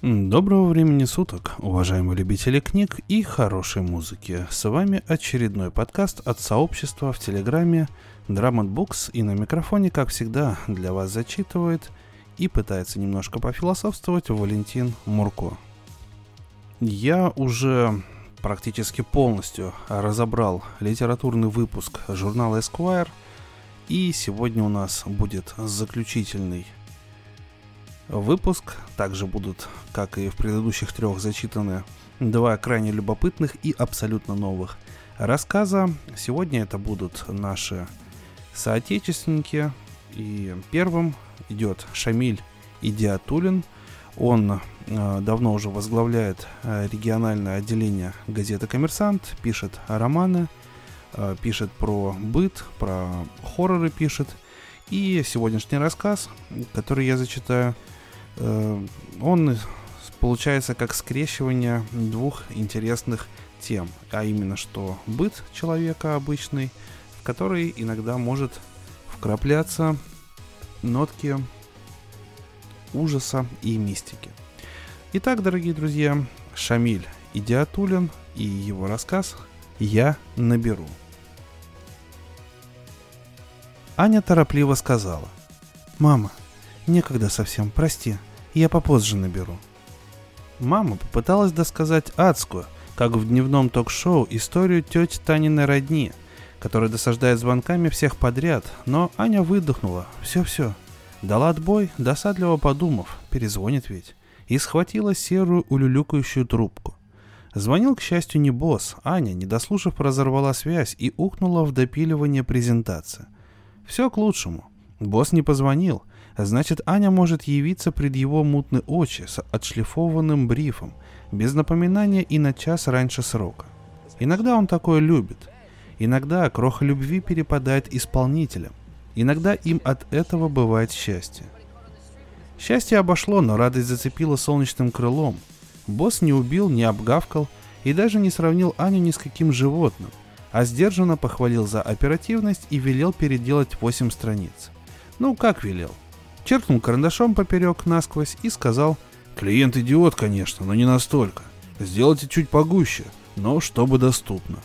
Доброго времени суток, уважаемые любители книг и хорошей музыки. С вами очередной подкаст от сообщества в Телеграме Drum Books и на микрофоне, как всегда, для вас зачитывает и пытается немножко пофилософствовать Валентин Мурко. Я уже практически полностью разобрал литературный выпуск журнала Esquire, и сегодня у нас будет заключительный выпуск. Также будут, как и в предыдущих трех, зачитаны два крайне любопытных и абсолютно новых рассказа. Сегодня это будут наши соотечественники. И первым идет Шамиль Идиатулин. Он э, давно уже возглавляет э, региональное отделение газеты «Коммерсант», пишет романы, э, пишет про быт, про хорроры пишет. И сегодняшний рассказ, который я зачитаю – он получается как скрещивание двух интересных тем, а именно что быт человека обычный, в который иногда может вкрапляться нотки ужаса и мистики. Итак, дорогие друзья, Шамиль Идиатулин и его рассказ «Я наберу». Аня торопливо сказала. «Мама, некогда совсем, прости. Я попозже наберу. Мама попыталась досказать адскую, как в дневном ток-шоу, историю тети Таниной родни, которая досаждает звонками всех подряд, но Аня выдохнула. Все-все. Дала отбой, досадливо подумав, перезвонит ведь, и схватила серую улюлюкающую трубку. Звонил, к счастью, не босс. Аня, не дослушав, разорвала связь и ухнула в допиливание презентации. Все к лучшему. Босс не позвонил, Значит, Аня может явиться пред его мутные очи с отшлифованным брифом, без напоминания и на час раньше срока. Иногда он такое любит. Иногда кроха любви перепадает исполнителям. Иногда им от этого бывает счастье. Счастье обошло, но радость зацепила солнечным крылом. Босс не убил, не обгавкал и даже не сравнил Аню ни с каким животным, а сдержанно похвалил за оперативность и велел переделать 8 страниц. Ну, как велел – черкнул карандашом поперек насквозь и сказал «Клиент идиот, конечно, но не настолько. Сделайте чуть погуще, но чтобы доступно».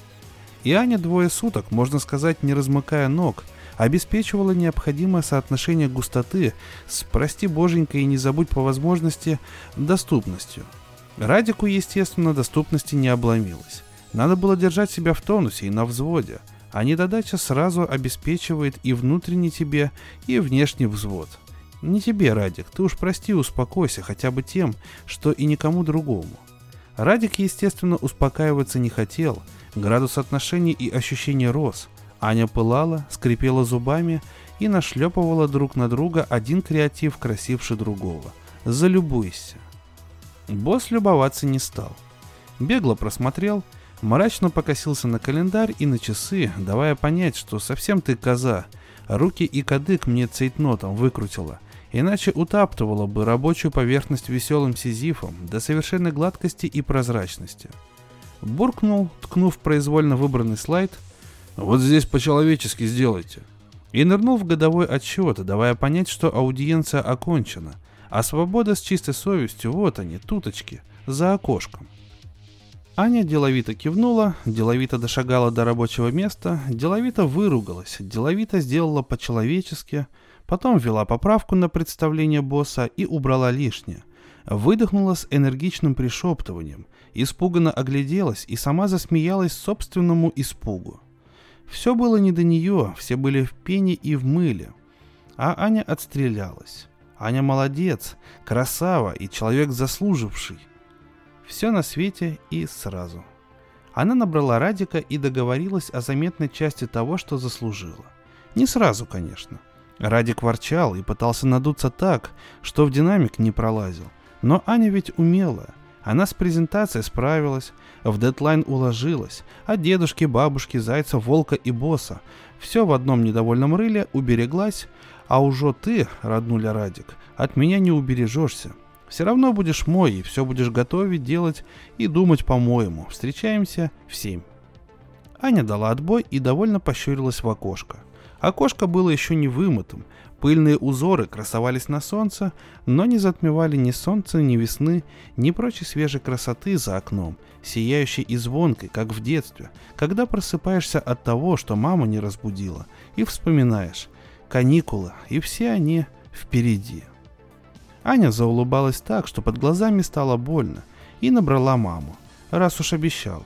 И Аня двое суток, можно сказать, не размыкая ног, обеспечивала необходимое соотношение густоты с, прости боженька и не забудь по возможности, доступностью. Радику, естественно, доступности не обломилось. Надо было держать себя в тонусе и на взводе, а недодача сразу обеспечивает и внутренний тебе, и внешний взвод – не тебе, Радик, ты уж прости, успокойся хотя бы тем, что и никому другому. Радик, естественно, успокаиваться не хотел, градус отношений и ощущений рос. Аня пылала, скрипела зубами и нашлепывала друг на друга один креатив, красивший другого. Залюбуйся. Босс любоваться не стал. Бегло просмотрел, мрачно покосился на календарь и на часы, давая понять, что совсем ты коза. Руки и кадык мне цейтнотом выкрутила – иначе утаптывала бы рабочую поверхность веселым сизифом до совершенной гладкости и прозрачности. Буркнул, ткнув произвольно выбранный слайд, «Вот здесь по-человечески сделайте», и нырнул в годовой отчет, давая понять, что аудиенция окончена, а свобода с чистой совестью, вот они, туточки, за окошком. Аня деловито кивнула, деловито дошагала до рабочего места, деловито выругалась, деловито сделала по-человечески – Потом ввела поправку на представление босса и убрала лишнее. Выдохнула с энергичным пришептыванием, испуганно огляделась и сама засмеялась собственному испугу. Все было не до нее, все были в пене и в мыле. А Аня отстрелялась. Аня молодец, красава и человек заслуживший. Все на свете и сразу. Она набрала Радика и договорилась о заметной части того, что заслужила. Не сразу, конечно – Радик ворчал и пытался надуться так, что в динамик не пролазил. Но Аня ведь умела. Она с презентацией справилась, в дедлайн уложилась, а дедушки, бабушки, зайца, волка и босса все в одном недовольном рыле убереглась, а уже ты, роднуля Радик, от меня не убережешься. Все равно будешь мой, и все будешь готовить, делать и думать по-моему. Встречаемся в семь. Аня дала отбой и довольно пощурилась в окошко – Окошко было еще не вымытым, пыльные узоры красовались на солнце, но не затмевали ни солнца, ни весны, ни прочей свежей красоты за окном, сияющей и звонкой, как в детстве, когда просыпаешься от того, что мама не разбудила, и вспоминаешь, каникулы, и все они впереди. Аня заулыбалась так, что под глазами стало больно, и набрала маму, раз уж обещала.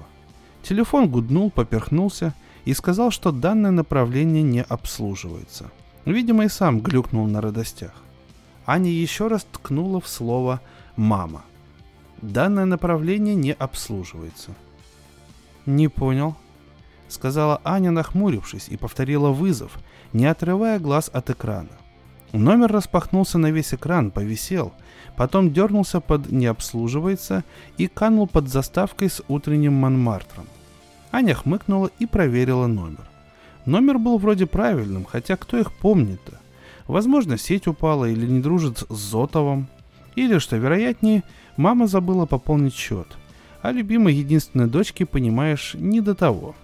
Телефон гуднул, поперхнулся и сказал, что данное направление не обслуживается. Видимо, и сам глюкнул на радостях. Аня еще раз ткнула в слово «мама». Данное направление не обслуживается. «Не понял», — сказала Аня, нахмурившись, и повторила вызов, не отрывая глаз от экрана. Номер распахнулся на весь экран, повисел, потом дернулся под «не обслуживается» и канул под заставкой с утренним Монмартром. Аня хмыкнула и проверила номер. Номер был вроде правильным, хотя кто их помнит-то? Возможно, сеть упала или не дружит с Зотовым. Или, что вероятнее, мама забыла пополнить счет. А любимой единственной дочке, понимаешь, не до того.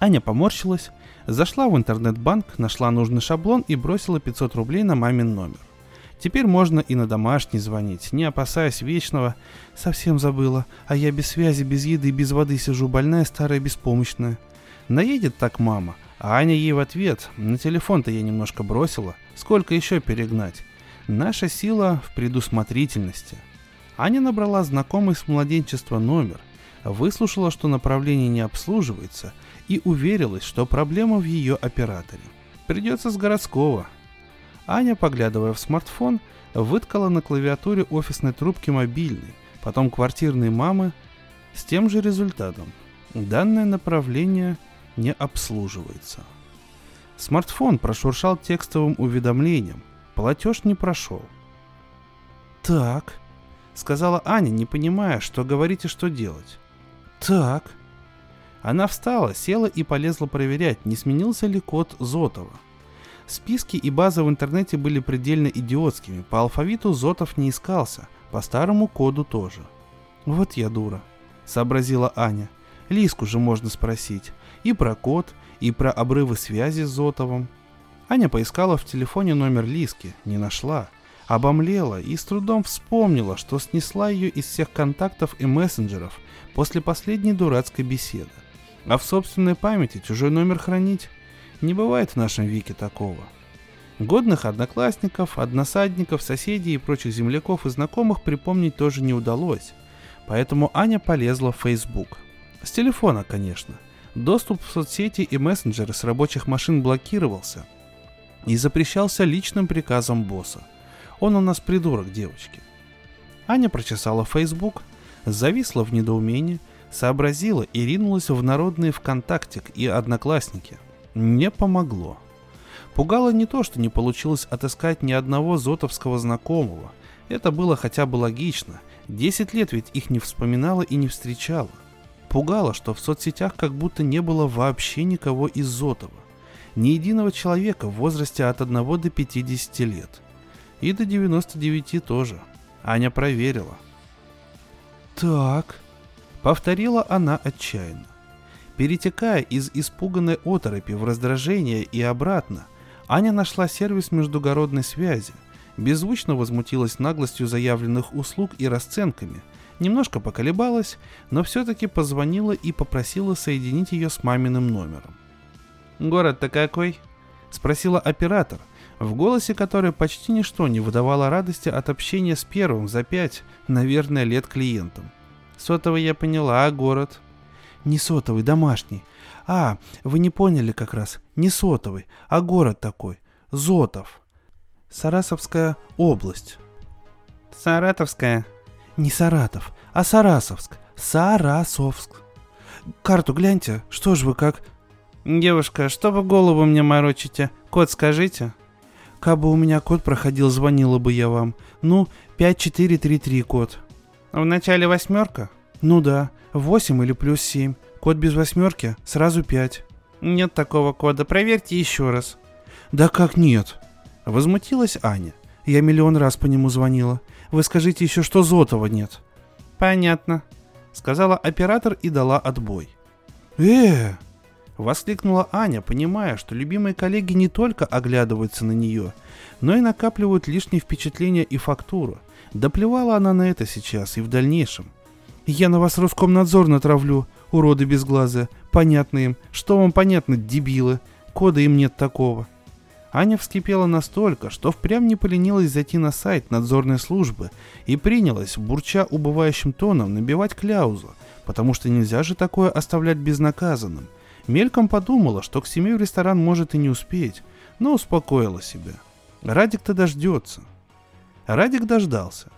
Аня поморщилась, Зашла в интернет-банк, нашла нужный шаблон и бросила 500 рублей на мамин номер. Теперь можно и на домашний звонить, не опасаясь вечного. Совсем забыла, а я без связи, без еды, без воды сижу, больная, старая, беспомощная. Наедет так мама, а Аня ей в ответ. На телефон-то я немножко бросила. Сколько еще перегнать? Наша сила в предусмотрительности. Аня набрала знакомый с младенчества номер, выслушала, что направление не обслуживается – и уверилась, что проблема в ее операторе. Придется с городского. Аня, поглядывая в смартфон, выткала на клавиатуре офисной трубки мобильный, потом квартирной мамы с тем же результатом. Данное направление не обслуживается. Смартфон прошуршал текстовым уведомлением. Платеж не прошел. «Так», — сказала Аня, не понимая, что говорить и что делать. «Так», она встала, села и полезла проверять, не сменился ли код Зотова. Списки и базы в интернете были предельно идиотскими, по алфавиту Зотов не искался, по старому коду тоже. «Вот я дура», — сообразила Аня. «Лиску же можно спросить. И про код, и про обрывы связи с Зотовым». Аня поискала в телефоне номер Лиски, не нашла. Обомлела и с трудом вспомнила, что снесла ее из всех контактов и мессенджеров после последней дурацкой беседы. А в собственной памяти чужой номер хранить не бывает в нашем веке такого. Годных одноклассников, односадников, соседей и прочих земляков и знакомых припомнить тоже не удалось. Поэтому Аня полезла в Facebook. С телефона, конечно. Доступ в соцсети и мессенджеры с рабочих машин блокировался и запрещался личным приказом босса. Он у нас придурок, девочки. Аня прочесала Facebook, зависла в недоумении – Сообразила и ринулась в народные ВКонтактик и Одноклассники. Не помогло. Пугало не то, что не получилось отыскать ни одного зотовского знакомого. Это было хотя бы логично. Десять лет ведь их не вспоминала и не встречала. Пугало, что в соцсетях как будто не было вообще никого из Зотова. Ни единого человека в возрасте от 1 до 50 лет. И до 99 тоже. Аня проверила. «Так», Повторила она отчаянно. Перетекая из испуганной оторопи в раздражение и обратно, Аня нашла сервис междугородной связи, беззвучно возмутилась наглостью заявленных услуг и расценками, немножко поколебалась, но все-таки позвонила и попросила соединить ее с маминым номером. «Город-то какой?» — спросила оператор, в голосе которой почти ничто не выдавало радости от общения с первым за пять, наверное, лет клиентом — Сотовый я поняла, а город? Не сотовый, домашний. А, вы не поняли как раз. Не сотовый, а город такой. Зотов. Сарасовская область. Саратовская? Не Саратов, а Сарасовск. Сарасовск. Карту гляньте, что ж вы как... Девушка, что вы голову мне морочите? Код скажите. Кабы у меня код проходил, звонила бы я вам. Ну, 5433 код. В начале восьмерка? Ну да, 8 или плюс 7. Код без восьмерки сразу 5. Нет такого кода, проверьте еще раз. Да как нет? Возмутилась Аня. Я миллион раз по нему звонила. Вы скажите еще, что Зотова нет. Понятно. Сказала оператор и дала отбой. Э, Воскликнула Аня, понимая, что любимые коллеги не только оглядываются на нее, но и накапливают лишние впечатления и фактуру. Доплевала она на это сейчас и в дальнейшем. «Я на вас Роскомнадзор натравлю, уроды безглазые. Понятно им. Что вам понятно, дебилы? Кода им нет такого». Аня вскипела настолько, что впрямь не поленилась зайти на сайт надзорной службы и принялась, бурча убывающим тоном, набивать кляузу, потому что нельзя же такое оставлять безнаказанным. Мельком подумала, что к семи в ресторан может и не успеть, но успокоила себя. Радик-то дождется. Радик дождался.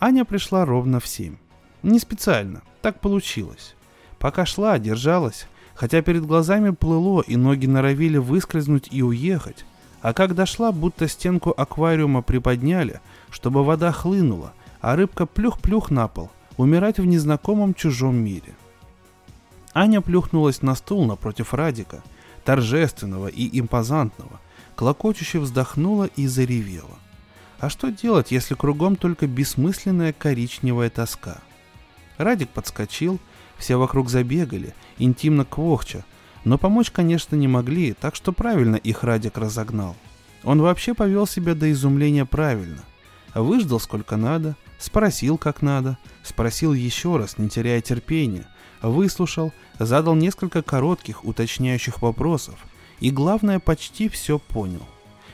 Аня пришла ровно в семь. Не специально, так получилось. Пока шла, держалась, хотя перед глазами плыло и ноги норовили выскользнуть и уехать, а как дошла, будто стенку аквариума приподняли, чтобы вода хлынула, а рыбка плюх-плюх на пол, умирать в незнакомом чужом мире. Аня плюхнулась на стул напротив Радика, торжественного и импозантного, клокочуще вздохнула и заревела. А что делать, если кругом только бессмысленная коричневая тоска? Радик подскочил, все вокруг забегали, интимно квохча, но помочь, конечно, не могли, так что правильно их Радик разогнал. Он вообще повел себя до изумления правильно. Выждал сколько надо, спросил как надо, спросил еще раз, не теряя терпения, выслушал, задал несколько коротких, уточняющих вопросов и, главное, почти все понял.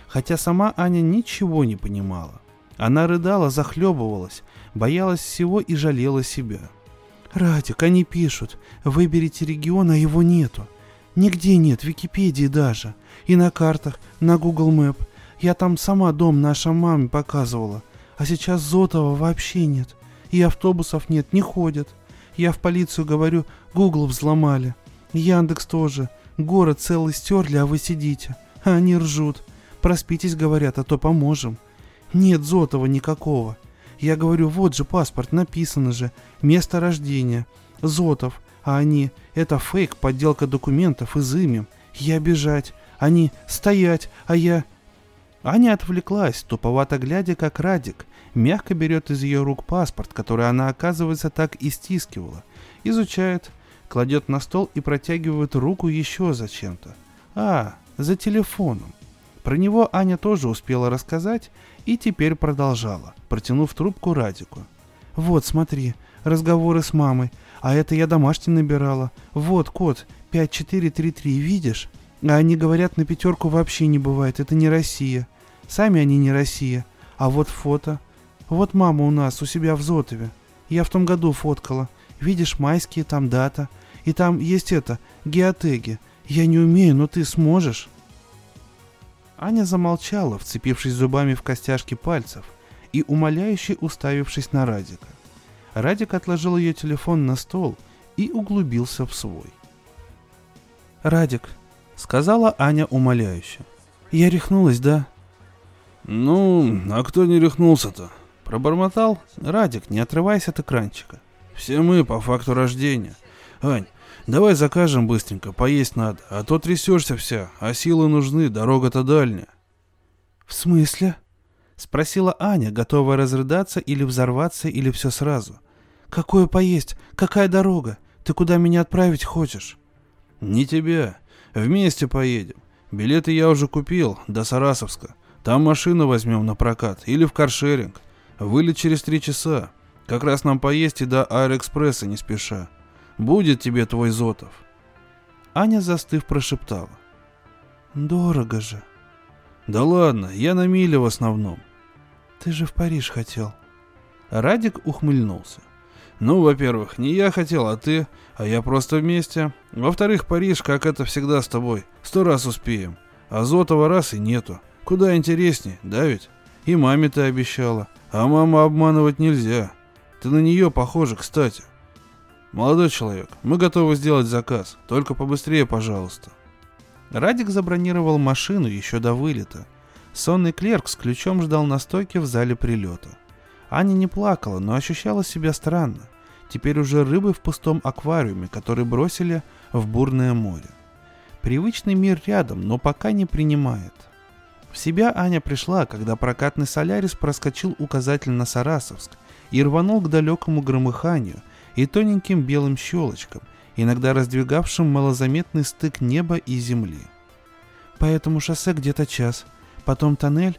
Хотя сама Аня ничего не понимала. Она рыдала, захлебывалась, боялась всего и жалела себя. «Радик, они пишут, выберите регион, а его нету. Нигде нет, в Википедии даже. И на картах, на Google Map. Я там сама дом нашей маме показывала. А сейчас Зотова вообще нет. И автобусов нет, не ходят. Я в полицию говорю, Google взломали. Яндекс тоже. Город целый стерли, а вы сидите. А они ржут. Проспитесь, говорят, а то поможем. Нет Зотова никакого. Я говорю, вот же паспорт, написано же. Место рождения. Зотов а они — это фейк, подделка документов, изымем. Я бежать, они стоять, а я... Аня отвлеклась, туповато глядя, как Радик мягко берет из ее рук паспорт, который она, оказывается, так и стискивала. Изучает, кладет на стол и протягивает руку еще зачем-то. А, за телефоном. Про него Аня тоже успела рассказать и теперь продолжала, протянув трубку Радику. «Вот, смотри, разговоры с мамой. А это я домашний набирала. Вот код 5433, видишь? А они говорят, на пятерку вообще не бывает, это не Россия. Сами они не Россия. А вот фото. Вот мама у нас, у себя в Зотове. Я в том году фоткала. Видишь, майские, там дата. И там есть это, геотеги. Я не умею, но ты сможешь. Аня замолчала, вцепившись зубами в костяшки пальцев и умоляюще уставившись на Радика. Радик отложил ее телефон на стол и углубился в свой. «Радик», — сказала Аня умоляюще. «Я рехнулась, да?» «Ну, а кто не рехнулся-то?» Пробормотал Радик, не отрываясь от экранчика. «Все мы по факту рождения. Ань, давай закажем быстренько, поесть надо, а то трясешься вся, а силы нужны, дорога-то дальняя». «В смысле?» Спросила Аня, готовая разрыдаться или взорваться, или все сразу. «Какое поесть? Какая дорога? Ты куда меня отправить хочешь?» «Не тебя. Вместе поедем. Билеты я уже купил, до Сарасовска. Там машину возьмем на прокат или в каршеринг. Вылет через три часа. Как раз нам поесть и до Аэроэкспресса не спеша. Будет тебе твой Зотов». Аня, застыв, прошептала. «Дорого же». «Да ладно, я на миле в основном. Ты же в Париж хотел. Радик ухмыльнулся. Ну, во-первых, не я хотел, а ты, а я просто вместе. Во-вторых, Париж, как это всегда с тобой, сто раз успеем. А Зотова раз и нету. Куда интереснее, да ведь? И маме ты обещала. А маму обманывать нельзя. Ты на нее похожа, кстати. Молодой человек, мы готовы сделать заказ. Только побыстрее, пожалуйста. Радик забронировал машину еще до вылета. Сонный клерк с ключом ждал на стойке в зале прилета. Аня не плакала, но ощущала себя странно. Теперь уже рыбы в пустом аквариуме, который бросили в бурное море. Привычный мир рядом, но пока не принимает. В себя Аня пришла, когда прокатный Солярис проскочил указатель на Сарасовск и рванул к далекому громыханию и тоненьким белым щелочкам, иногда раздвигавшим малозаметный стык неба и земли. По этому шоссе где-то час, потом тоннель,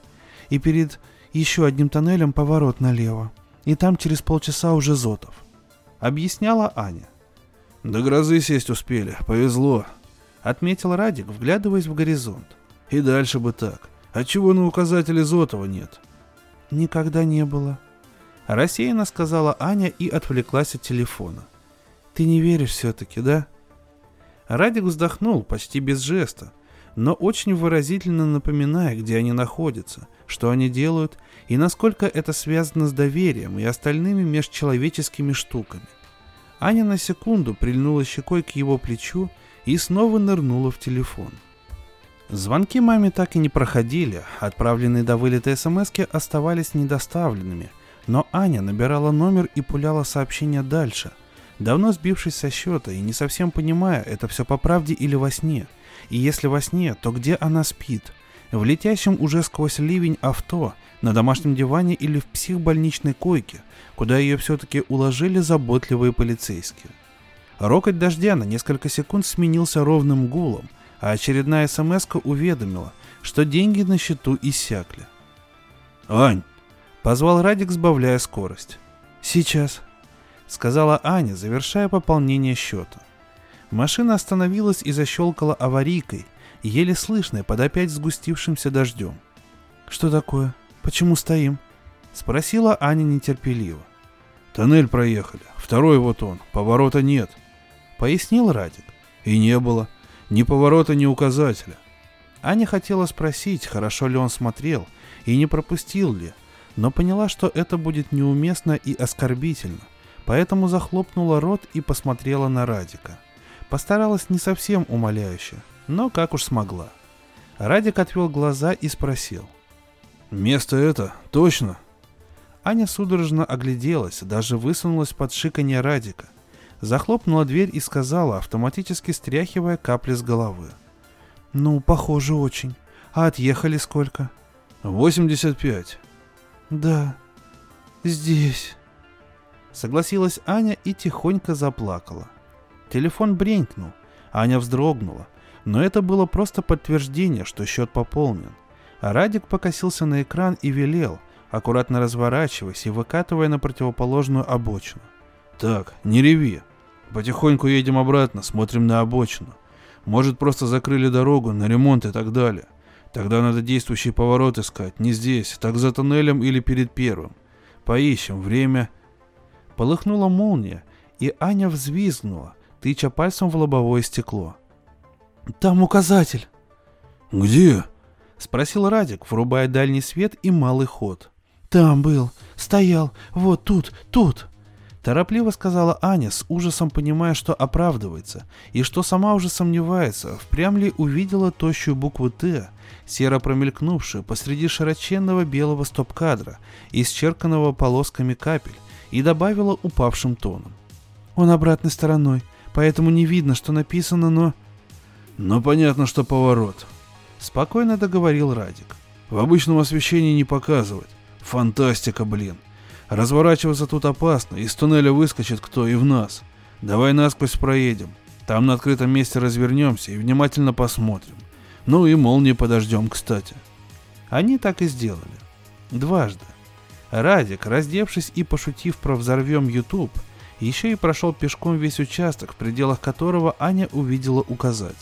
и перед еще одним тоннелем поворот налево. И там через полчаса уже Зотов. Объясняла Аня. До грозы сесть успели, повезло. Отметил Радик, вглядываясь в горизонт. И дальше бы так. Отчего на указателе Зотова нет? Никогда не было. Рассеянно сказала Аня и отвлеклась от телефона. Ты не веришь все-таки, да? Радик вздохнул почти без жеста, но очень выразительно напоминая, где они находятся, что они делают и насколько это связано с доверием и остальными межчеловеческими штуками. Аня на секунду прильнула щекой к его плечу и снова нырнула в телефон. Звонки маме так и не проходили, отправленные до вылета смс оставались недоставленными, но Аня набирала номер и пуляла сообщения дальше, давно сбившись со счета и не совсем понимая, это все по правде или во сне. И если во сне, то где она спит? В летящем уже сквозь ливень авто, на домашнем диване или в психбольничной койке, куда ее все-таки уложили заботливые полицейские. Рокоть дождя на несколько секунд сменился ровным гулом, а очередная смс уведомила, что деньги на счету иссякли. «Ань!» — позвал Радик, сбавляя скорость. «Сейчас», — сказала Аня, завершая пополнение счета. Машина остановилась и защелкала аварийкой, еле слышной под опять сгустившимся дождем. «Что такое? Почему стоим?» — спросила Аня нетерпеливо. «Тоннель проехали. Второй вот он. Поворота нет», — пояснил Радик. «И не было. Ни поворота, ни указателя». Аня хотела спросить, хорошо ли он смотрел и не пропустил ли, но поняла, что это будет неуместно и оскорбительно, поэтому захлопнула рот и посмотрела на Радика. Постаралась не совсем умоляюще, но как уж смогла. Радик отвел глаза и спросил. «Место это? Точно?» Аня судорожно огляделась, даже высунулась под шиканье Радика. Захлопнула дверь и сказала, автоматически стряхивая капли с головы. «Ну, похоже очень. А отъехали сколько?» «Восемьдесят пять». «Да, здесь». Согласилась Аня и тихонько заплакала. Телефон бренькнул. Аня вздрогнула. Но это было просто подтверждение, что счет пополнен. А Радик покосился на экран и велел, аккуратно разворачиваясь и выкатывая на противоположную обочину. «Так, не реви. Потихоньку едем обратно, смотрим на обочину. Может, просто закрыли дорогу на ремонт и так далее. Тогда надо действующий поворот искать, не здесь, так за тоннелем или перед первым. Поищем, время...» Полыхнула молния, и Аня взвизгнула, тыча пальцем в лобовое стекло. «Там указатель!» «Где?» — спросил Радик, врубая дальний свет и малый ход. «Там был, стоял, вот тут, тут!» Торопливо сказала Аня, с ужасом понимая, что оправдывается, и что сама уже сомневается, впрямь ли увидела тощую букву «Т», серо промелькнувшую посреди широченного белого стоп-кадра, исчерканного полосками капель, и добавила упавшим тоном. «Он обратной стороной, поэтому не видно, что написано, но...» «Но понятно, что поворот», — спокойно договорил Радик. «В обычном освещении не показывать. Фантастика, блин. Разворачиваться тут опасно, из туннеля выскочит кто и в нас. Давай насквозь проедем. Там на открытом месте развернемся и внимательно посмотрим. Ну и молнии подождем, кстати. Они так и сделали. Дважды. Радик, раздевшись и пошутив про взорвем YouTube, еще и прошел пешком весь участок, в пределах которого Аня увидела указатель.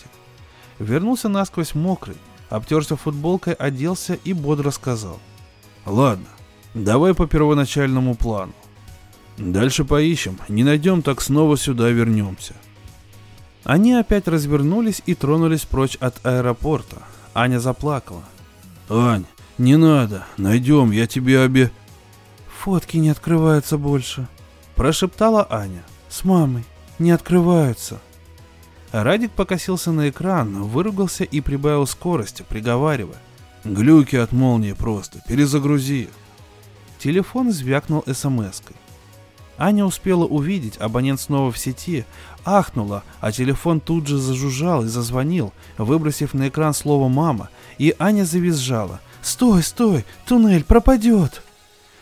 Вернулся насквозь мокрый, обтерся футболкой, оделся и бодро сказал. «Ладно, давай по первоначальному плану. Дальше поищем, не найдем, так снова сюда вернемся». Они опять развернулись и тронулись прочь от аэропорта. Аня заплакала. «Ань, не надо, найдем, я тебе обе...» «Фотки не открываются больше», — прошептала Аня. «С мамой. Не открываются». Радик покосился на экран, выругался и прибавил скорости, приговаривая. «Глюки от молнии просто, перезагрузи». Телефон звякнул смс-кой. Аня успела увидеть, абонент снова в сети, ахнула, а телефон тут же зажужжал и зазвонил, выбросив на экран слово «мама», и Аня завизжала. «Стой, стой, туннель пропадет!»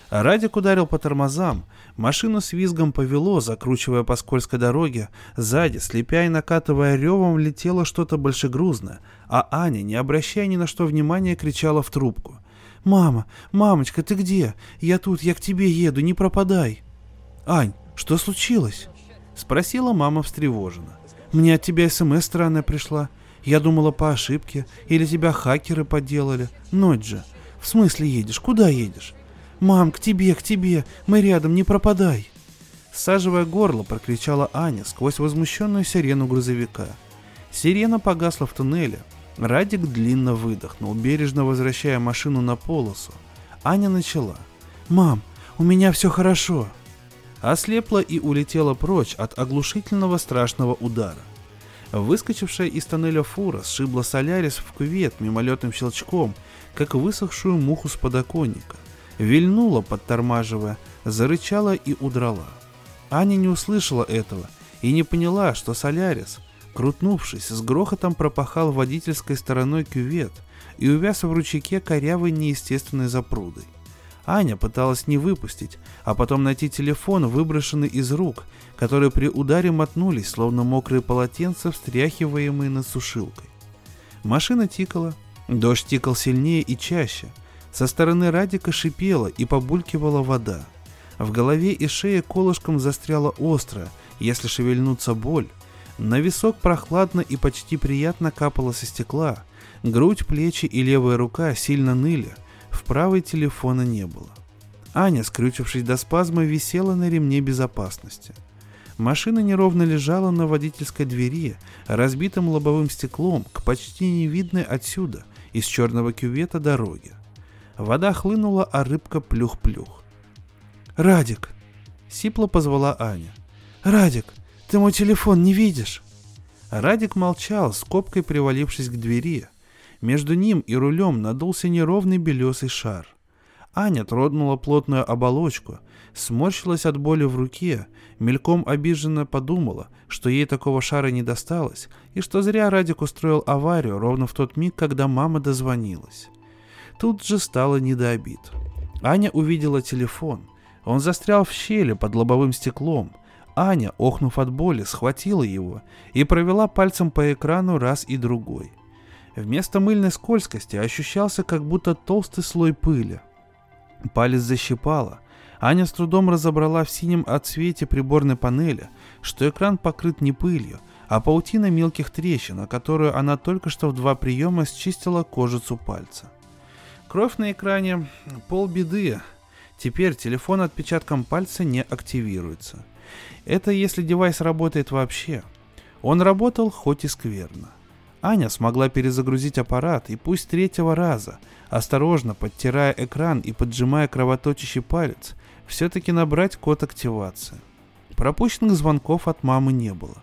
Радик ударил по тормозам, машину с визгом повело, закручивая по скользкой дороге, сзади, слепя и накатывая ревом, летело что-то большегрузное, а Аня, не обращая ни на что внимания, кричала в трубку. «Мама, мамочка, ты где? Я тут, я к тебе еду, не пропадай!» «Ань, что случилось?» — спросила мама встревоженно. «Мне от тебя СМС странная пришла. Я думала по ошибке, или тебя хакеры подделали. Ночь же. В смысле едешь? Куда едешь?» «Мам, к тебе, к тебе! Мы рядом, не пропадай!» Саживая горло, прокричала Аня сквозь возмущенную сирену грузовика. Сирена погасла в туннеле. Радик длинно выдохнул, бережно возвращая машину на полосу. Аня начала. «Мам, у меня все хорошо!» Ослепла и улетела прочь от оглушительного страшного удара. Выскочившая из тоннеля фура сшибла Солярис в кювет мимолетным щелчком, как высохшую муху с подоконника вильнула, подтормаживая, зарычала и удрала. Аня не услышала этого и не поняла, что Солярис, крутнувшись, с грохотом пропахал водительской стороной кювет и увяз в ручейке корявой неестественной запрудой. Аня пыталась не выпустить, а потом найти телефон, выброшенный из рук, которые при ударе мотнулись, словно мокрые полотенца, встряхиваемые над сушилкой. Машина тикала, дождь тикал сильнее и чаще – со стороны Радика шипела и побулькивала вода. В голове и шее колышком застряла остро, если шевельнуться боль. На висок прохладно и почти приятно капало со стекла. Грудь, плечи и левая рука сильно ныли. В правой телефона не было. Аня, скрючившись до спазма, висела на ремне безопасности. Машина неровно лежала на водительской двери, разбитым лобовым стеклом к почти невидной отсюда, из черного кювета дороги. Вода хлынула, а рыбка плюх-плюх. «Радик!» — сипло позвала Аня. «Радик, ты мой телефон не видишь?» Радик молчал, скобкой привалившись к двери. Между ним и рулем надулся неровный белесый шар. Аня трогнула плотную оболочку, сморщилась от боли в руке, мельком обиженно подумала, что ей такого шара не досталось, и что зря Радик устроил аварию ровно в тот миг, когда мама дозвонилась. Тут же стало не до обид. Аня увидела телефон. Он застрял в щели под лобовым стеклом. Аня, охнув от боли, схватила его и провела пальцем по экрану раз и другой. Вместо мыльной скользкости ощущался как будто толстый слой пыли. Палец защипала. Аня с трудом разобрала в синем отсвете приборной панели, что экран покрыт не пылью, а паутиной мелких трещин, о которую она только что в два приема счистила кожицу пальца. Кровь на экране – полбеды. Теперь телефон отпечатком пальца не активируется. Это если девайс работает вообще. Он работал хоть и скверно. Аня смогла перезагрузить аппарат и пусть третьего раза, осторожно подтирая экран и поджимая кровоточащий палец, все-таки набрать код активации. Пропущенных звонков от мамы не было.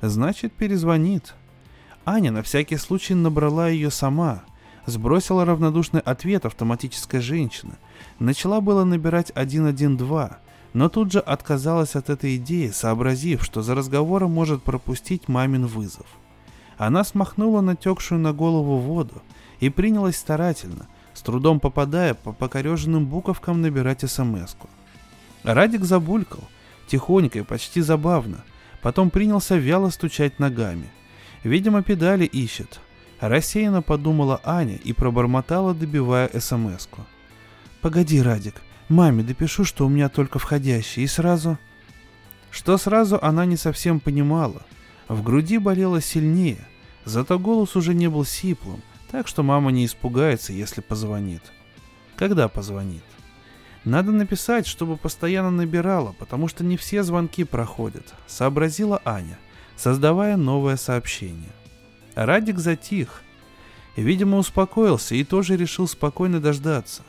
Значит, перезвонит. Аня на всякий случай набрала ее сама – Сбросила равнодушный ответ автоматическая женщина. Начала было набирать 112, но тут же отказалась от этой идеи, сообразив, что за разговором может пропустить мамин вызов. Она смахнула натекшую на голову воду и принялась старательно, с трудом попадая по покореженным буковкам набирать смс-ку. Радик забулькал, тихонько и почти забавно, потом принялся вяло стучать ногами. Видимо, педали ищет, Рассеянно подумала Аня и пробормотала, добивая СМС-ку. «Погоди, Радик, маме допишу, что у меня только входящий, и сразу...» Что сразу она не совсем понимала. В груди болело сильнее, зато голос уже не был сиплым, так что мама не испугается, если позвонит. Когда позвонит? Надо написать, чтобы постоянно набирала, потому что не все звонки проходят, сообразила Аня, создавая новое сообщение. Радик затих. Видимо, успокоился и тоже решил спокойно дождаться.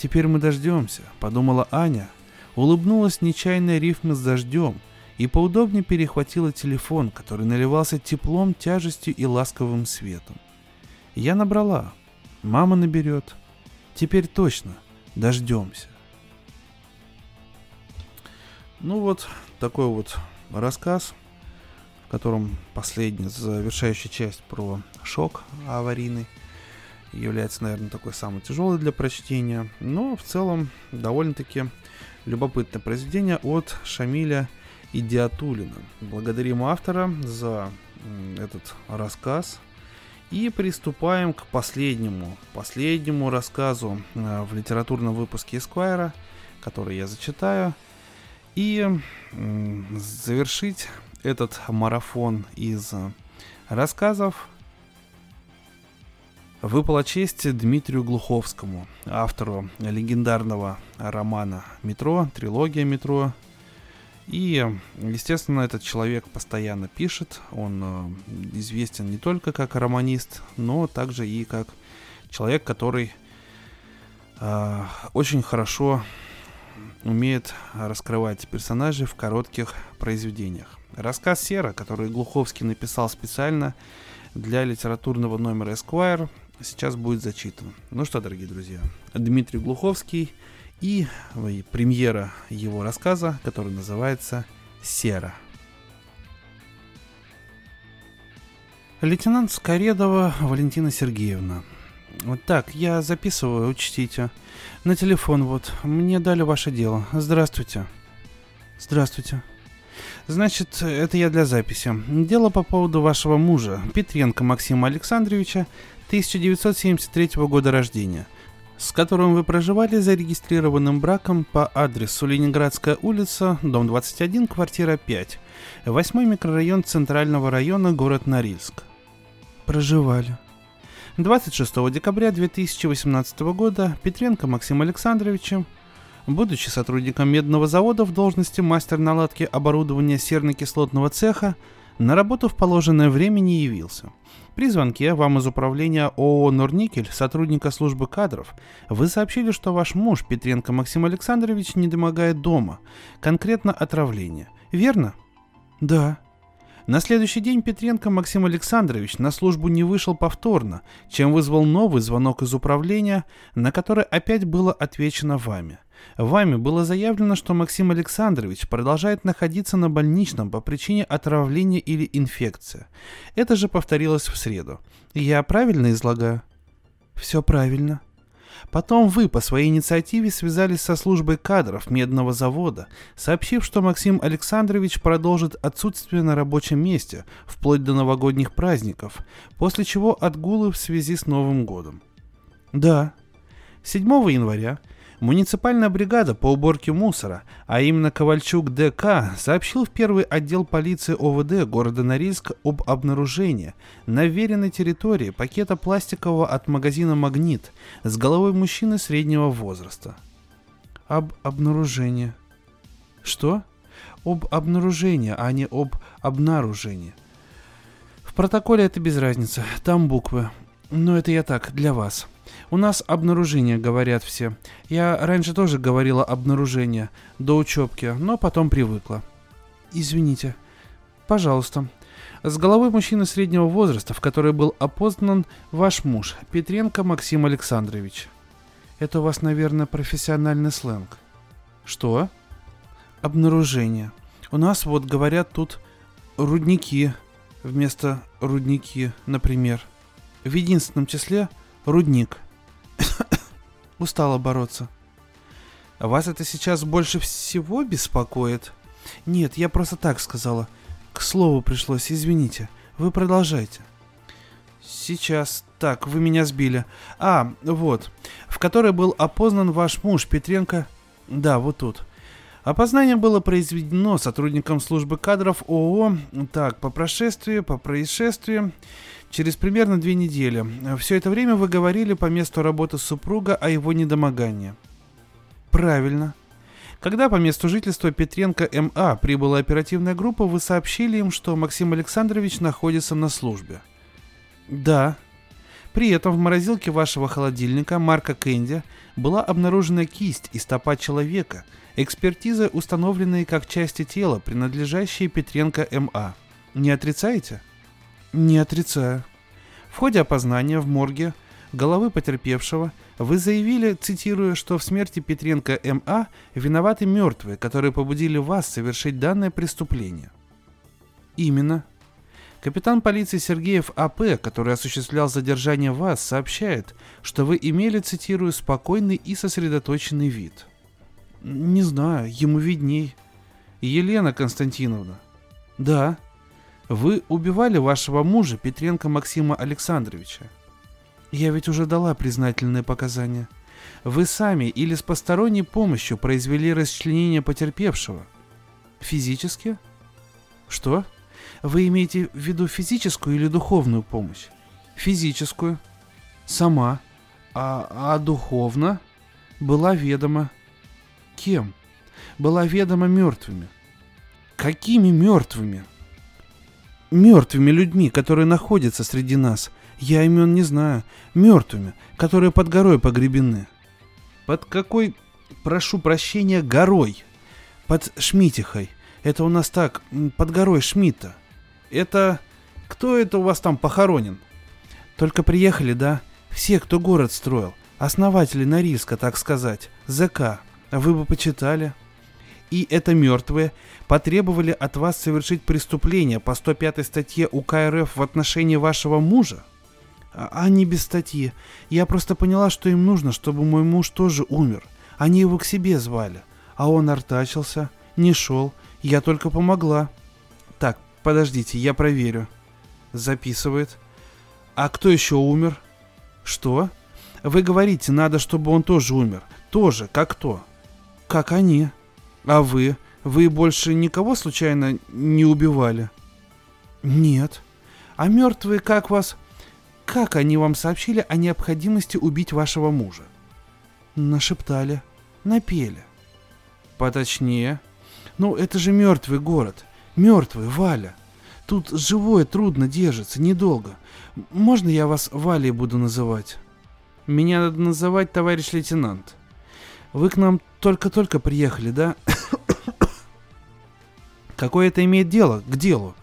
«Теперь мы дождемся», — подумала Аня, улыбнулась нечаянной рифмой с дождем и поудобнее перехватила телефон, который наливался теплом, тяжестью и ласковым светом. Я набрала. Мама наберет. Теперь точно. Дождемся. Ну вот, такой вот рассказ котором последняя завершающая часть про шок аварийный. Является, наверное, такой самый тяжелый для прочтения, но в целом довольно-таки любопытное произведение от Шамиля Идиатулина. Благодарим автора за этот рассказ. И приступаем к последнему, последнему рассказу э, в литературном выпуске Эсквайра, который я зачитаю. И завершить этот марафон из рассказов выпала честь Дмитрию Глуховскому, автору легендарного романа «Метро», трилогия «Метро». И, естественно, этот человек постоянно пишет, он э, известен не только как романист, но также и как человек, который э, очень хорошо умеет раскрывать персонажей в коротких произведениях. Рассказ «Сера», который Глуховский написал специально для литературного номера Esquire, сейчас будет зачитан. Ну что, дорогие друзья, Дмитрий Глуховский и премьера его рассказа, который называется «Сера». Лейтенант Скоредова Валентина Сергеевна. Вот так, я записываю, учтите. На телефон вот. Мне дали ваше дело. Здравствуйте. Здравствуйте. Значит, это я для записи. Дело по поводу вашего мужа, Петренко Максима Александровича, 1973 года рождения, с которым вы проживали зарегистрированным браком по адресу Ленинградская улица, дом 21, квартира 5, 8 микрорайон Центрального района, город Норильск. Проживали. 26 декабря 2018 года Петренко Максим Александровичем Будучи сотрудником медного завода в должности мастер наладки оборудования серно-кислотного цеха, на работу в положенное время не явился. При звонке вам из управления ООО «Норникель», сотрудника службы кадров, вы сообщили, что ваш муж Петренко Максим Александрович не домогает дома, конкретно отравление. Верно? Да. На следующий день Петренко Максим Александрович на службу не вышел повторно, чем вызвал новый звонок из управления, на который опять было отвечено вами – Вами было заявлено, что Максим Александрович продолжает находиться на больничном по причине отравления или инфекции. Это же повторилось в среду. Я правильно излагаю? Все правильно. Потом вы по своей инициативе связались со службой кадров медного завода, сообщив, что Максим Александрович продолжит отсутствие на рабочем месте вплоть до новогодних праздников, после чего отгулы в связи с Новым годом. Да. 7 января Муниципальная бригада по уборке мусора, а именно Ковальчук ДК, сообщил в первый отдел полиции ОВД города Норильск об обнаружении на веренной территории пакета пластикового от магазина «Магнит» с головой мужчины среднего возраста. Об обнаружении. Что? Об обнаружении, а не об обнаружении. В протоколе это без разницы, там буквы. Но это я так, для вас. У нас обнаружение, говорят все. Я раньше тоже говорила обнаружение, до учебки, но потом привыкла. Извините. Пожалуйста. С головой мужчины среднего возраста, в которой был опознан ваш муж, Петренко Максим Александрович. Это у вас, наверное, профессиональный сленг. Что? Обнаружение. У нас вот говорят тут рудники вместо рудники, например. В единственном числе рудник – Устала бороться. Вас это сейчас больше всего беспокоит? Нет, я просто так сказала. К слову пришлось, извините. Вы продолжайте. Сейчас. Так, вы меня сбили. А, вот. В которой был опознан ваш муж Петренко. Да, вот тут. Опознание было произведено сотрудником службы кадров ООО. Так, по прошествии, по происшествию. Через примерно две недели. Все это время вы говорили по месту работы супруга о его недомогании. Правильно. Когда по месту жительства Петренко МА прибыла оперативная группа, вы сообщили им, что Максим Александрович находится на службе. Да. При этом в морозилке вашего холодильника марка Кэнди была обнаружена кисть и стопа человека, экспертизы, установленные как части тела, принадлежащие Петренко МА. Не отрицаете? Не отрицаю. В ходе опознания в морге головы потерпевшего вы заявили, цитирую, что в смерти Петренко М.А. виноваты мертвые, которые побудили вас совершить данное преступление. Именно. Капитан полиции Сергеев А.П., который осуществлял задержание вас, сообщает, что вы имели, цитирую, спокойный и сосредоточенный вид. Не знаю, ему видней. Елена Константиновна. Да. Вы убивали вашего мужа Петренко Максима Александровича. Я ведь уже дала признательные показания. Вы сами или с посторонней помощью произвели расчленение потерпевшего. Физически? Что? Вы имеете в виду физическую или духовную помощь? Физическую. Сама. А, а духовно? Была ведома. Кем? Была ведома мертвыми. Какими мертвыми? Мертвыми людьми, которые находятся среди нас. Я имен не знаю. Мертвыми, которые под горой погребены. Под какой, прошу прощения, горой? Под Шмитихой. Это у нас так, под горой Шмидта. Это... Кто это у вас там похоронен? Только приехали, да? Все, кто город строил. Основатели Норильска, так сказать. ЗК. А вы бы почитали. И это мертвые потребовали от вас совершить преступление по 105 статье УК РФ в отношении вашего мужа? А, а не без статьи. Я просто поняла, что им нужно, чтобы мой муж тоже умер. Они его к себе звали. А он артачился, не шел. Я только помогла. Так, Подождите, я проверю. Записывает. А кто еще умер? Что? Вы говорите, надо, чтобы он тоже умер. Тоже, как кто? Как они. А вы? Вы больше никого случайно не убивали? Нет. А мертвые как вас... Как они вам сообщили о необходимости убить вашего мужа? Нашептали. Напели. Поточнее. Ну, это же мертвый город. Мертвый, Валя. Тут живое трудно держится, недолго. Можно я вас Валей буду называть? Меня надо называть товарищ лейтенант. Вы к нам только-только приехали, да? Какое это имеет дело к делу?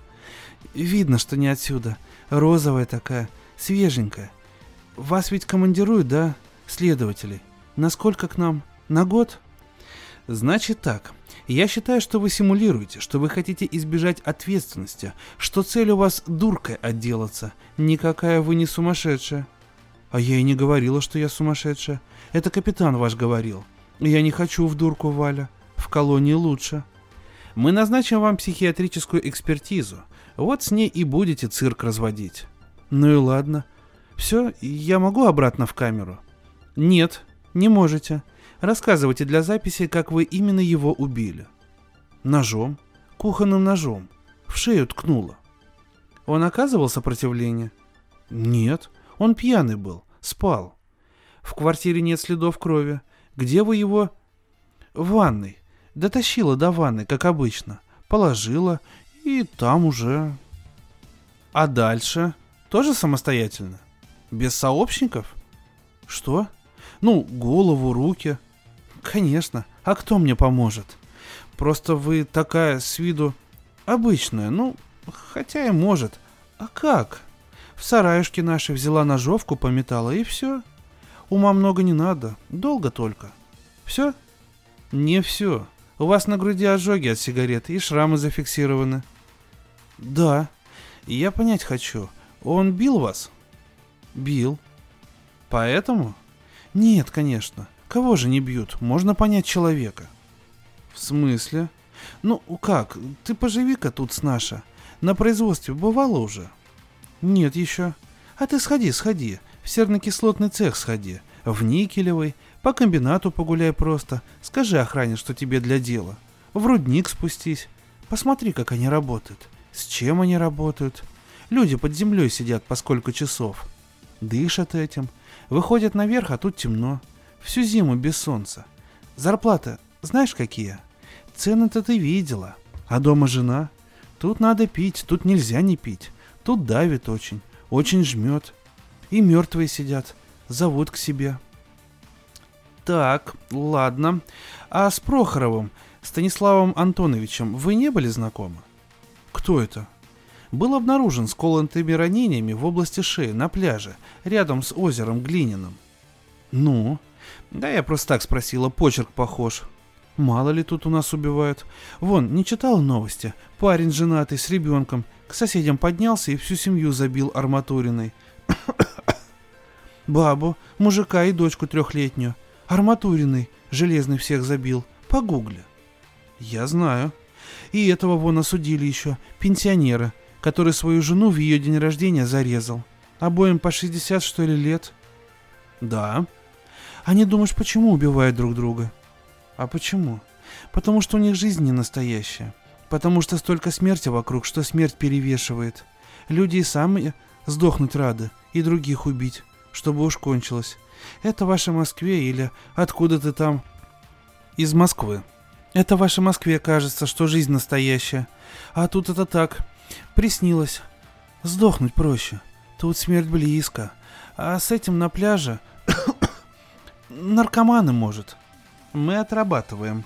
Видно, что не отсюда. Розовая такая, свеженькая. Вас ведь командируют, да, следователей? Насколько к нам? На год? Значит так. Я считаю, что вы симулируете, что вы хотите избежать ответственности, что цель у вас дуркой отделаться. Никакая вы не сумасшедшая. А я и не говорила, что я сумасшедшая. Это капитан ваш говорил. Я не хочу в дурку, Валя. В колонии лучше. Мы назначим вам психиатрическую экспертизу. Вот с ней и будете цирк разводить. Ну и ладно. Все, я могу обратно в камеру? Нет, не можете. Рассказывайте для записи, как вы именно его убили. Ножом, кухонным ножом, в шею ткнуло. Он оказывал сопротивление? Нет, он пьяный был, спал. В квартире нет следов крови. Где вы его? В ванной. Дотащила до ванны, как обычно. Положила, и там уже... А дальше? Тоже самостоятельно? Без сообщников? Что? Ну, голову, руки. Конечно. А кто мне поможет? Просто вы такая с виду обычная. Ну, хотя и может. А как? В сараюшке нашей взяла ножовку, пометала и все. Ума много не надо. Долго только. Все? Не все. У вас на груди ожоги от сигареты и шрамы зафиксированы. Да. Я понять хочу. Он бил вас? Бил. Поэтому? Нет, конечно. Кого же не бьют? Можно понять человека. В смысле? Ну, как? Ты поживи-ка тут с наша. На производстве бывало уже? Нет еще. А ты сходи, сходи. В сернокислотный цех сходи. В никелевый. По комбинату погуляй просто. Скажи охране, что тебе для дела. В рудник спустись. Посмотри, как они работают. С чем они работают. Люди под землей сидят по сколько часов. Дышат этим. Выходят наверх, а тут темно. Всю зиму без солнца. Зарплата, знаешь какие? Цены-то ты видела. А дома жена? Тут надо пить, тут нельзя не пить. Тут давит очень, очень жмет. И мертвые сидят, зовут к себе. Так, ладно. А с Прохоровым, Станиславом Антоновичем вы не были знакомы? Кто это? Был обнаружен с колотыми ранениями в области шеи на пляже, рядом с озером Глининым. Ну, да я просто так спросила, почерк похож. Мало ли тут у нас убивают. Вон, не читал новости? Парень женатый с ребенком к соседям поднялся и всю семью забил арматуриной. Бабу, мужика и дочку трехлетнюю. Арматуриной, железный всех забил. Погугли. Я знаю. И этого вон осудили еще, пенсионера, который свою жену в ее день рождения зарезал. Обоим по 60, что ли, лет? Да. А не думаешь, почему убивают друг друга? А почему? Потому что у них жизнь не настоящая. Потому что столько смерти вокруг, что смерть перевешивает. Люди и сами сдохнуть рады, и других убить, чтобы уж кончилось. Это в вашей Москве или откуда ты там? Из Москвы. Это в вашей Москве кажется, что жизнь настоящая. А тут это так. Приснилось. Сдохнуть проще. Тут смерть близко. А с этим на пляже... Наркоманы, может. Мы отрабатываем.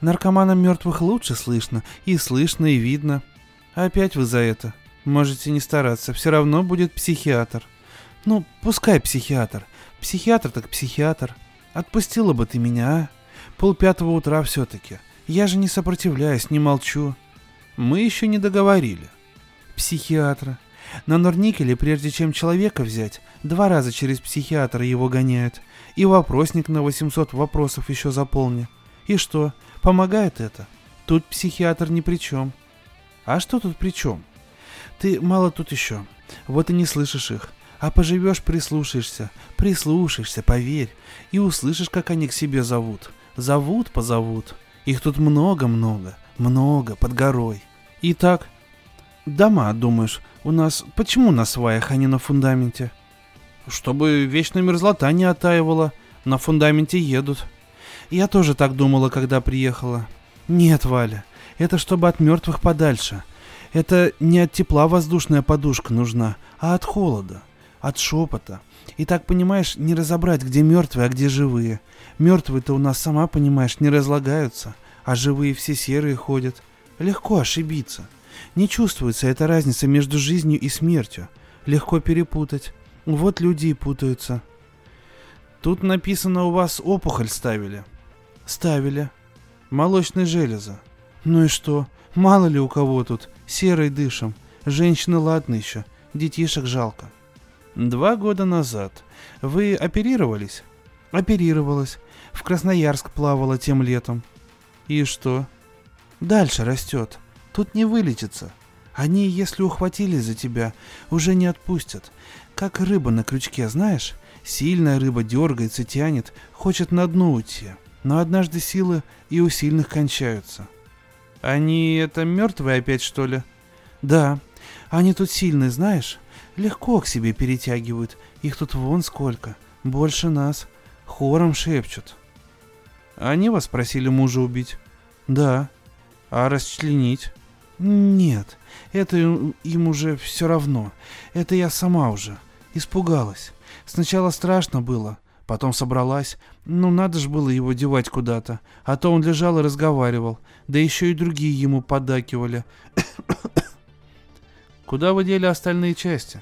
Наркоманам мертвых лучше слышно. И слышно, и видно. Опять вы за это. Можете не стараться. Все равно будет психиатр. Ну, пускай психиатр. Психиатр так психиатр. Отпустила бы ты меня, а? Пол пятого утра все-таки. Я же не сопротивляюсь, не молчу. Мы еще не договорили. Психиатра. На Норникеле, прежде чем человека взять, два раза через психиатра его гоняют. И вопросник на 800 вопросов еще заполни. И что, помогает это? Тут психиатр ни при чем. А что тут при чем? Ты мало тут еще. Вот и не слышишь их. А поживешь, прислушаешься. Прислушаешься, поверь. И услышишь, как они к себе зовут. Зовут, позовут. Их тут много-много. Много, под горой. Итак, дома, думаешь, у нас... Почему на сваях, а не на фундаменте? Чтобы вечная мерзлота не оттаивала. На фундаменте едут. Я тоже так думала, когда приехала. Нет, Валя, это чтобы от мертвых подальше. Это не от тепла воздушная подушка нужна, а от холода, от шепота. И так, понимаешь, не разобрать, где мертвые, а где живые. Мертвые-то у нас, сама понимаешь, не разлагаются, а живые все серые ходят. Легко ошибиться. Не чувствуется эта разница между жизнью и смертью. Легко перепутать. Вот люди и путаются. Тут написано у вас опухоль ставили. Ставили. Молочные железы. Ну и что? Мало ли у кого тут. Серой дышим. Женщины ладно еще. Детишек жалко. Два года назад. Вы оперировались? Оперировалась. В Красноярск плавала тем летом. И что? Дальше растет. Тут не вылечится. Они, если ухватились за тебя, уже не отпустят. Как рыба на крючке, знаешь? Сильная рыба дергается, тянет, хочет на дно уйти. Но однажды силы и у сильных кончаются. Они это мертвые опять, что ли? Да. Они тут сильные, знаешь? Легко к себе перетягивают. Их тут вон сколько. Больше нас. Хором шепчут. Они вас просили мужа убить? Да. А расчленить? Нет. Это им уже все равно. Это я сама уже. Испугалась. Сначала страшно было, потом собралась. Ну, надо же было его девать куда-то. А то он лежал и разговаривал. Да еще и другие ему подакивали. Куда вы дели остальные части?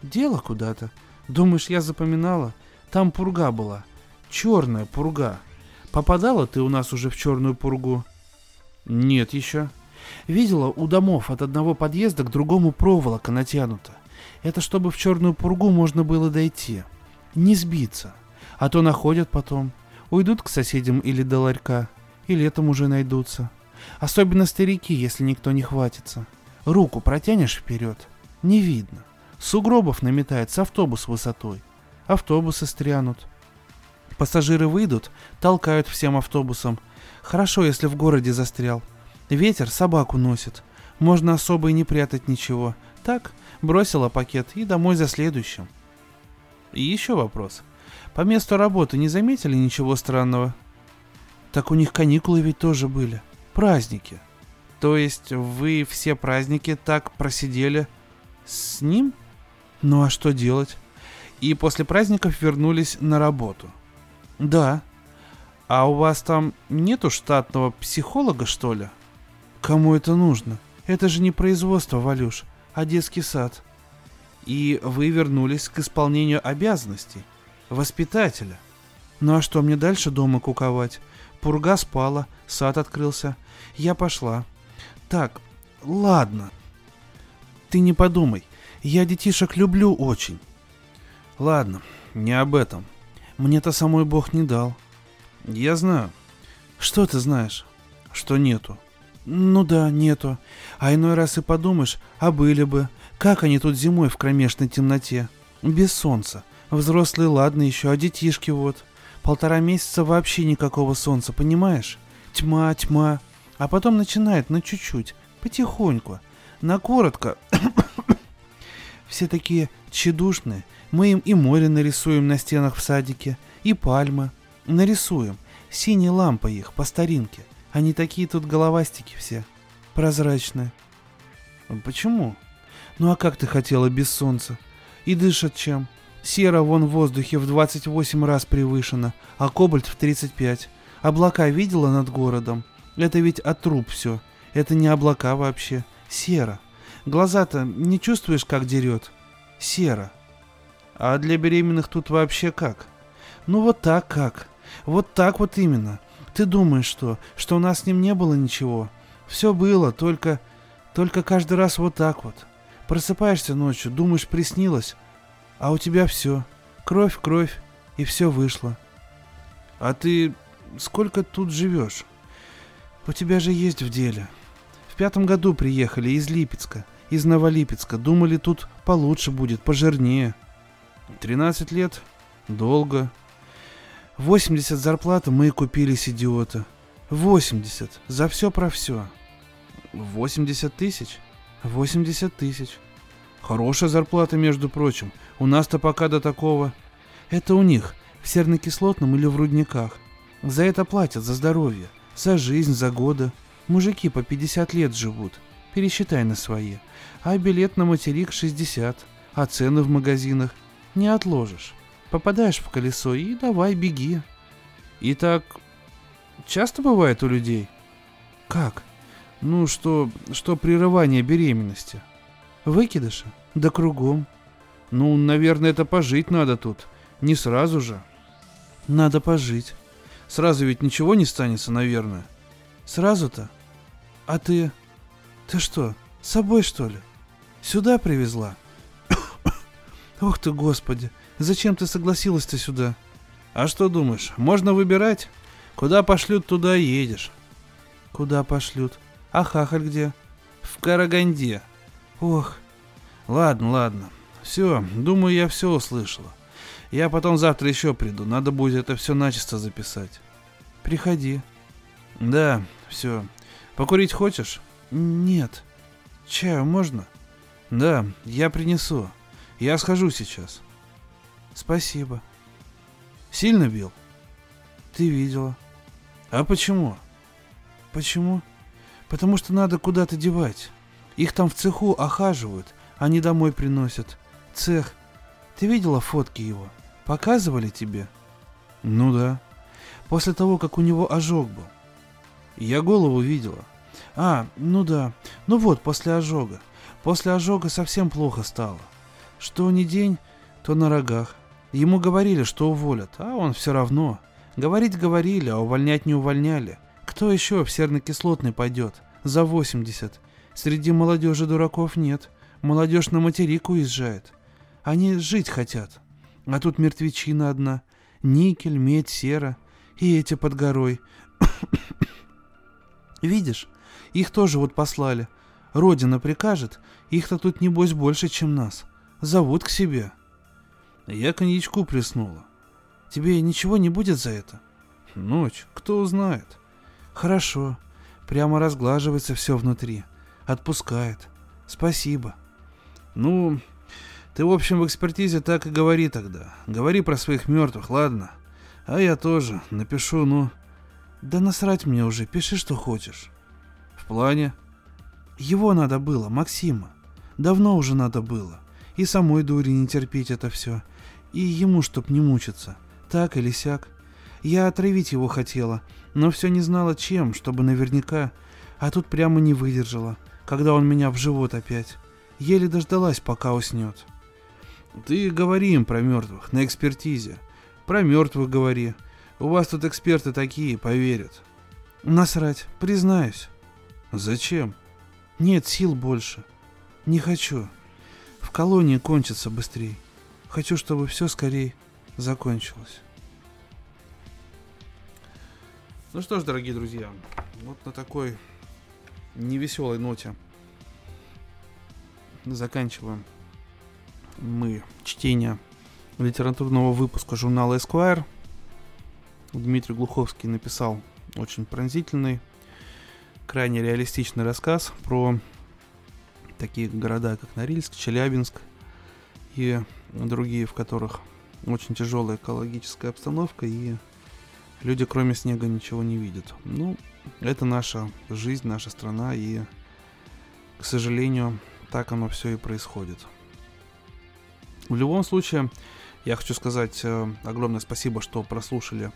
Дело куда-то. Думаешь, я запоминала? Там пурга была. Черная пурга. Попадала ты у нас уже в черную пургу? Нет еще. Видела, у домов от одного подъезда к другому проволока натянута. Это чтобы в черную пургу можно было дойти. Не сбиться. А то находят потом. Уйдут к соседям или до ларька. И летом уже найдутся. Особенно старики, если никто не хватится. Руку протянешь вперед. Не видно. Сугробов наметается автобус высотой. Автобусы стрянут. Пассажиры выйдут, толкают всем автобусом. Хорошо, если в городе застрял. Ветер собаку носит. Можно особо и не прятать ничего. Так, бросила пакет и домой за следующим. И еще вопрос. По месту работы не заметили ничего странного? Так у них каникулы ведь тоже были. Праздники. То есть вы все праздники так просидели с ним? Ну а что делать? И после праздников вернулись на работу. Да. А у вас там нету штатного психолога, что ли? Кому это нужно? Это же не производство, Валюш а детский сад. И вы вернулись к исполнению обязанностей. Воспитателя. Ну а что мне дальше дома куковать? Пурга спала, сад открылся. Я пошла. Так, ладно. Ты не подумай. Я детишек люблю очень. Ладно, не об этом. Мне-то самой Бог не дал. Я знаю. Что ты знаешь? Что нету. Ну да, нету. А иной раз и подумаешь, а были бы. Как они тут зимой в кромешной темноте? Без солнца. Взрослые, ладно, еще, а детишки вот. Полтора месяца вообще никакого солнца, понимаешь? Тьма, тьма. А потом начинает на чуть-чуть, потихоньку, на коротко. Все такие тщедушные. Мы им и море нарисуем на стенах в садике, и пальмы. Нарисуем. Синие лампы их, по старинке. Они такие тут головастики все. Прозрачные. Почему? Ну а как ты хотела без солнца? И дышат чем? Сера вон в воздухе в 28 раз превышена, а кобальт в 35. Облака видела над городом? Это ведь от труб все. Это не облака вообще. Сера. Глаза-то не чувствуешь, как дерет? Сера. А для беременных тут вообще как? Ну вот так как. Вот так вот именно. Ты думаешь, что? Что у нас с ним не было ничего? Все было, только... Только каждый раз вот так вот. Просыпаешься ночью, думаешь, приснилось, а у тебя все. Кровь, кровь, и все вышло. А ты сколько тут живешь? У тебя же есть в деле. В пятом году приехали из Липецка, из Новолипецка. Думали, тут получше будет, пожирнее. Тринадцать лет? Долго. Восемьдесят зарплаты мы и купились, идиота. Восемьдесят. За все про все. Восемьдесят тысяч? Восемьдесят тысяч. Хорошая зарплата, между прочим. У нас-то пока до такого. Это у них, в сернокислотном или в рудниках. За это платят, за здоровье, за жизнь, за годы. Мужики по 50 лет живут. Пересчитай на свои. А билет на материк 60. А цены в магазинах не отложишь. Попадаешь в колесо и давай беги. И так часто бывает у людей? Как? Ну, что, что прерывание беременности. Выкидыша? Да кругом. Ну, наверное, это пожить надо тут. Не сразу же. Надо пожить. Сразу ведь ничего не станется, наверное. Сразу-то? А ты... Ты что, с собой, что ли? Сюда привезла? Ох ты, господи, зачем ты согласилась-то сюда? А что думаешь, можно выбирать? Куда пошлют, туда и едешь. Куда пошлют? А хахаль где? В Караганде. Ох. Ладно, ладно. Все, думаю, я все услышала. Я потом завтра еще приду. Надо будет это все начисто записать. Приходи. Да, все. Покурить хочешь? Нет. Чаю можно? Да, я принесу. Я схожу сейчас. Спасибо. Сильно бил? Ты видела. А почему? Почему? Потому что надо куда-то девать. Их там в цеху охаживают, они домой приносят. Цех. Ты видела фотки его? Показывали тебе? Ну да. После того, как у него ожог был. Я голову видела. А, ну да. Ну вот, после ожога. После ожога совсем плохо стало. Что ни день, то на рогах. Ему говорили, что уволят, а он все равно. Говорить говорили, а увольнять не увольняли. Кто еще в серно-кислотный пойдет? За 80. Среди молодежи дураков нет. Молодежь на материк уезжает. Они жить хотят. А тут мертвечина одна. Никель, медь, сера. И эти под горой. Видишь, их тоже вот послали. Родина прикажет, их-то тут небось больше, чем нас. Зовут к себе. Я коньячку плеснула. Тебе ничего не будет за это? Ночь, кто узнает. Хорошо. Прямо разглаживается все внутри. Отпускает. Спасибо. Ну, ты, в общем, в экспертизе так и говори тогда. Говори про своих мертвых, ладно? А я тоже напишу, ну... Да насрать мне уже, пиши, что хочешь. В плане? Его надо было, Максима. Давно уже надо было. И самой дури не терпеть это все. И ему, чтоб не мучиться. Так или сяк. Я отравить его хотела, но все не знала чем, чтобы наверняка. А тут прямо не выдержала когда он меня в живот опять. Еле дождалась, пока уснет. Ты говори им про мертвых, на экспертизе. Про мертвых говори. У вас тут эксперты такие, поверят. Насрать, признаюсь. Зачем? Нет сил больше. Не хочу. В колонии кончится быстрее. Хочу, чтобы все скорее закончилось. Ну что ж, дорогие друзья, вот на такой невеселой ноте заканчиваем мы чтение литературного выпуска журнала Esquire. Дмитрий Глуховский написал очень пронзительный, крайне реалистичный рассказ про такие города, как Норильск, Челябинск и другие, в которых очень тяжелая экологическая обстановка и люди кроме снега ничего не видят. Ну, это наша жизнь, наша страна, и, к сожалению, так оно все и происходит. В любом случае, я хочу сказать э, огромное спасибо, что прослушали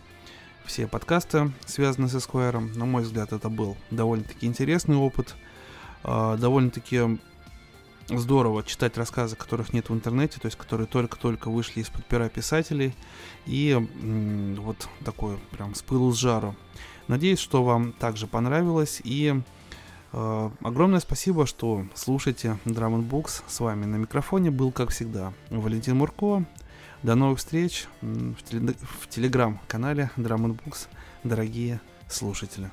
все подкасты, связанные с Esquire. На мой взгляд, это был довольно-таки интересный опыт. Э, довольно-таки здорово читать рассказы, которых нет в интернете, то есть которые только-только вышли из-под пера писателей. И вот такой прям с пылу с жару. Надеюсь, что вам также понравилось. И огромное спасибо, что слушаете Drum Books. С вами на микрофоне был, как всегда, Валентин Мурко. До новых встреч в телеграм-канале Drum Books, дорогие слушатели.